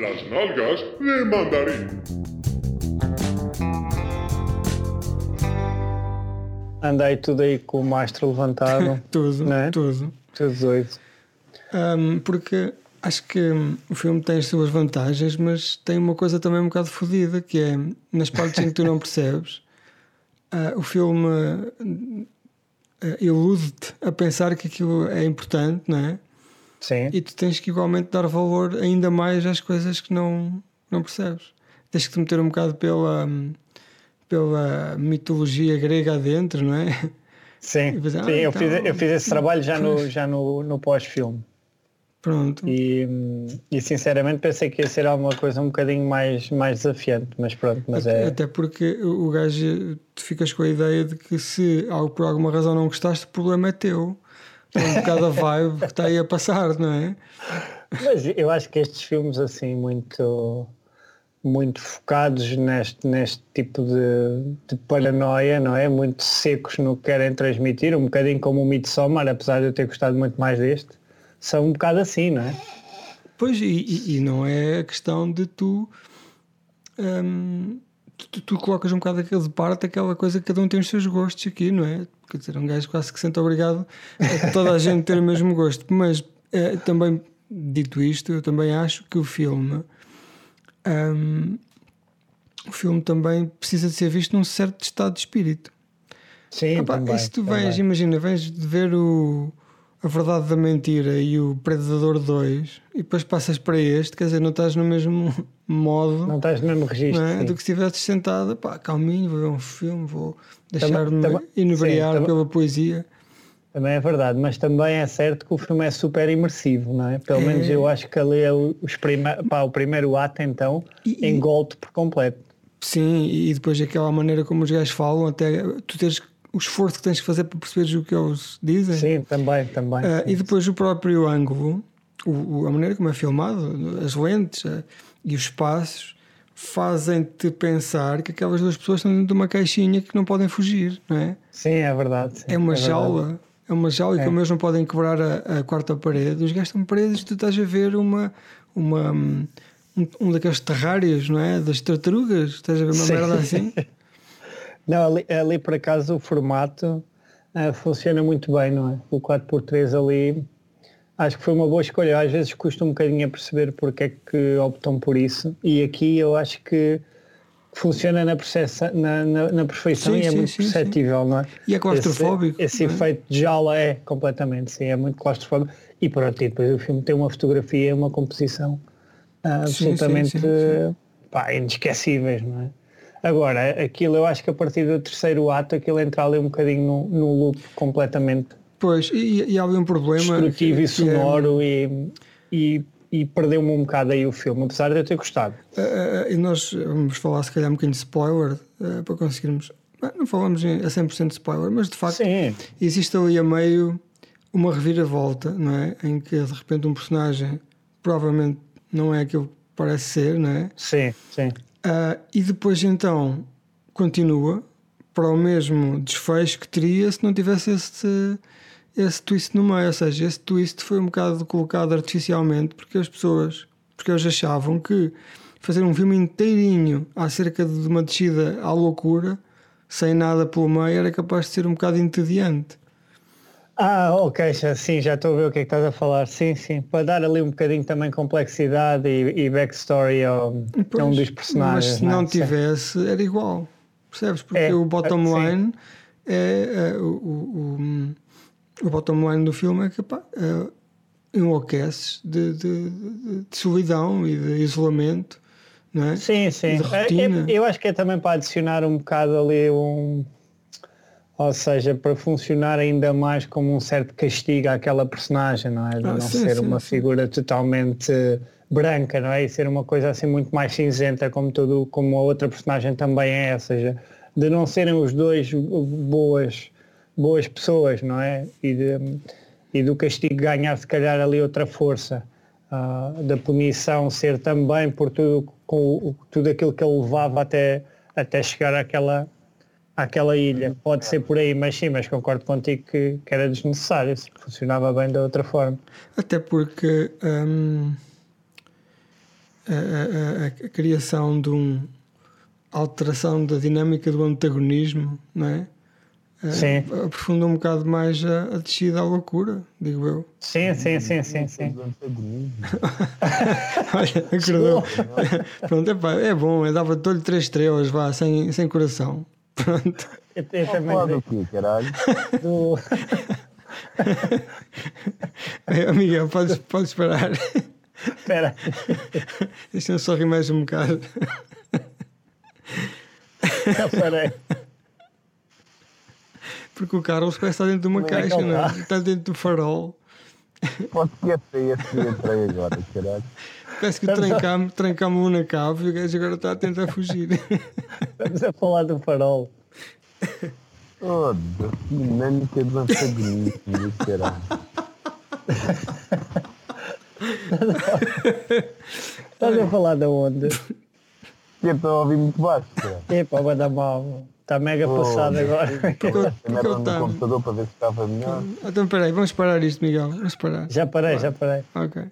Las nalgas de mandarín. Andei tudo aí com o mastro levantado. tudo, não é? tudo. Tudo doido. Um, porque acho que o filme tem as suas vantagens, mas tem uma coisa também um bocado fodida, que é nas partes em que tu não percebes, uh, o filme uh, ilude-te a pensar que aquilo é importante, não é? Sim. E tu tens que igualmente dar valor ainda mais às coisas que não, não percebes. Tens que te meter um bocado pela, pela mitologia grega adentro, não é? Sim, depois, ah, sim eu, então, fiz, eu fiz esse trabalho já no, já no, no pós-filme. Pronto. E, e sinceramente pensei que ia ser alguma coisa um bocadinho mais, mais desafiante, mas pronto, mas até, é. até porque o o gajo, tu ficas com a ideia de que se algo por alguma razão não gostaste, o problema é teu. É um bocado a vibe que está aí a passar, não é? Mas eu acho que estes filmes assim muito muito focados neste, neste tipo de, de paranoia, não é? Muito secos no que querem transmitir, um bocadinho como o Midsommar, apesar de eu ter gostado muito mais deste, são um bocado assim, não é? Pois, e, e- não é a questão de tu, hum, tu. tu colocas um bocado aquele de parte, aquela coisa que cada um tem os seus gostos aqui, não é? Quer dizer, um gajo quase que se sente obrigado a toda a gente ter o mesmo gosto. Mas eh, também, dito isto, eu também acho que o filme. hum, o filme também precisa de ser visto num certo estado de espírito. Sim, Epá, também, e se tu também. vens, imagina, vens de ver o A Verdade da Mentira e o Predador 2 e depois passas para este, quer dizer, não estás no mesmo modo Não estás no mesmo registro. é? do que se estivesses sentado, pá, calminho, vou ver um filme, vou deixar-me inebriar sim, pela poesia. Também é verdade, mas também é certo que o filme é super imersivo, não é? Pelo É. menos eu acho que ali é o- os prime... pá, o primeiro ato então E- engole-te por completo. Sim, e depois aquela maneira como os gajos falam, até tu teres o esforço que tens que fazer para perceberes o que eles dizem. Sim, também, também. Sim. e depois o próprio ângulo, o, a maneira como é filmado, as lentes ah, e os espaços fazem-te pensar que aquelas duas pessoas estão dentro de uma caixinha que não podem fugir, não é? Sim, é verdade. sim, É uma verdade. jaula, é uma jaula e É. como eles não podem quebrar a, a quarta parede, os gajos estão presos, tu estás a ver uma, uma, um, um daqueles terrários, não é? Das tartarugas, estás a ver uma Sim. merda assim? Não, ali, ali por acaso o formato ah, funciona muito bem, não é? O 4x3 ali acho que foi uma boa escolha. Às vezes custa um bocadinho a perceber porque é que optam por isso. E aqui eu acho que funciona na, percepção, na, na, na perfeição Sim, e é sim, muito sim, perceptível, não é? E é claustrofóbico, Esse, esse é? efeito de jaula é completamente, sim, é muito claustrofóbico. E pronto, e depois o filme tem uma fotografia e uma composição ah, absolutamente pá, inesquecíveis, não é? Agora, aquilo eu acho que a partir do terceiro ato aquilo entra ali um bocadinho no, no loop completamente Pois, e, e há ali um problema. destrutivo e que é- sonoro e, e, e perdeu-me um bocado aí o filme, apesar de eu ter gostado. Uh, uh, e nós vamos falar se calhar um bocadinho de spoiler uh, para conseguirmos. Não falamos em- a 100% de spoiler, mas de facto Sim, existe ali a meio uma reviravolta, não é? Em que de repente um personagem provavelmente não é aquilo que parece ser, não é? sim, sim. Uh, e depois então continua para o mesmo desfecho que teria se não tivesse esse, esse twist no meio. Ou seja, esse twist foi um bocado colocado artificialmente porque as pessoas, porque eles achavam que fazer um filme inteirinho acerca de uma descida à loucura, sem nada pelo meio, era capaz de ser um bocado entediante. Ah, ok, já, sim, já estou a ver o que é que estás a falar. Sim, sim, para dar ali um bocadinho também complexidade e, e backstory ao, a um Pois, dos personagens. Mas se não é? Sim. tivesse, era igual. Percebes? Porque É, o bottom sim. line é, é, o, o, o, o bottom line do filme é que pá, é, enlouqueces de, de, de, de solidão e de isolamento, não é? Sim, sim. É- é- eu acho que é também para adicionar um bocado ali um. Ou seja, para funcionar ainda mais como um certo castigo àquela personagem, não é? De Ah, não sim, ser sim, uma sim. figura totalmente branca, não é? E ser uma coisa assim muito mais cinzenta como todo, como a outra personagem também é, ou seja, de não serem os dois boas, boas pessoas, não é? E, de, e do castigo ganhar se calhar ali outra força. ah, da punição ser também por tudo, com tudo aquilo que ele levava até, até chegar àquela, àquela ilha. Pode ser por aí, mas sim, mas concordo contigo que, que era desnecessário, se funcionava bem da outra forma. Até porque hum, a, a- a- criação de um alteração da dinâmica do antagonismo, não é? Eh, Sim. Aprofunda um bocado mais a, a descida à loucura, digo eu. Sim, sim, sim, sim, sim. Do antagonismo. Olha, acordou. Pronto, epá, é bom, eu dava dou-lhe três estrelas, vá, sem, sem coração. Pronto. Eu, eu também Fala do quê, caralho? do... É, Miguel, podes, podes parar. Espera. Deixa-me só rir mais um bocado. Já parei. Porque o Carlos parece estar dentro de uma Onde é caixa, ele não é? está? Está dentro do farol. Pode ser esse que eu entrei agora, caralho. Parece que trancámos trancámos na cave e o gajo agora está a tentar fugir. Estamos a falar do farol. Oh, da dinâmica do antagonismo, caralho. Estás a falar da onda? Eu estou a ouvir muito baixo, cara. Epa, vai dar mal. Está mega Oh, passado agora. Eu no estava. computador para ver se estava melhor. Então, peraí, vamos parar isto, Miguel. Vamos parar. Já parei, já parei. Ok.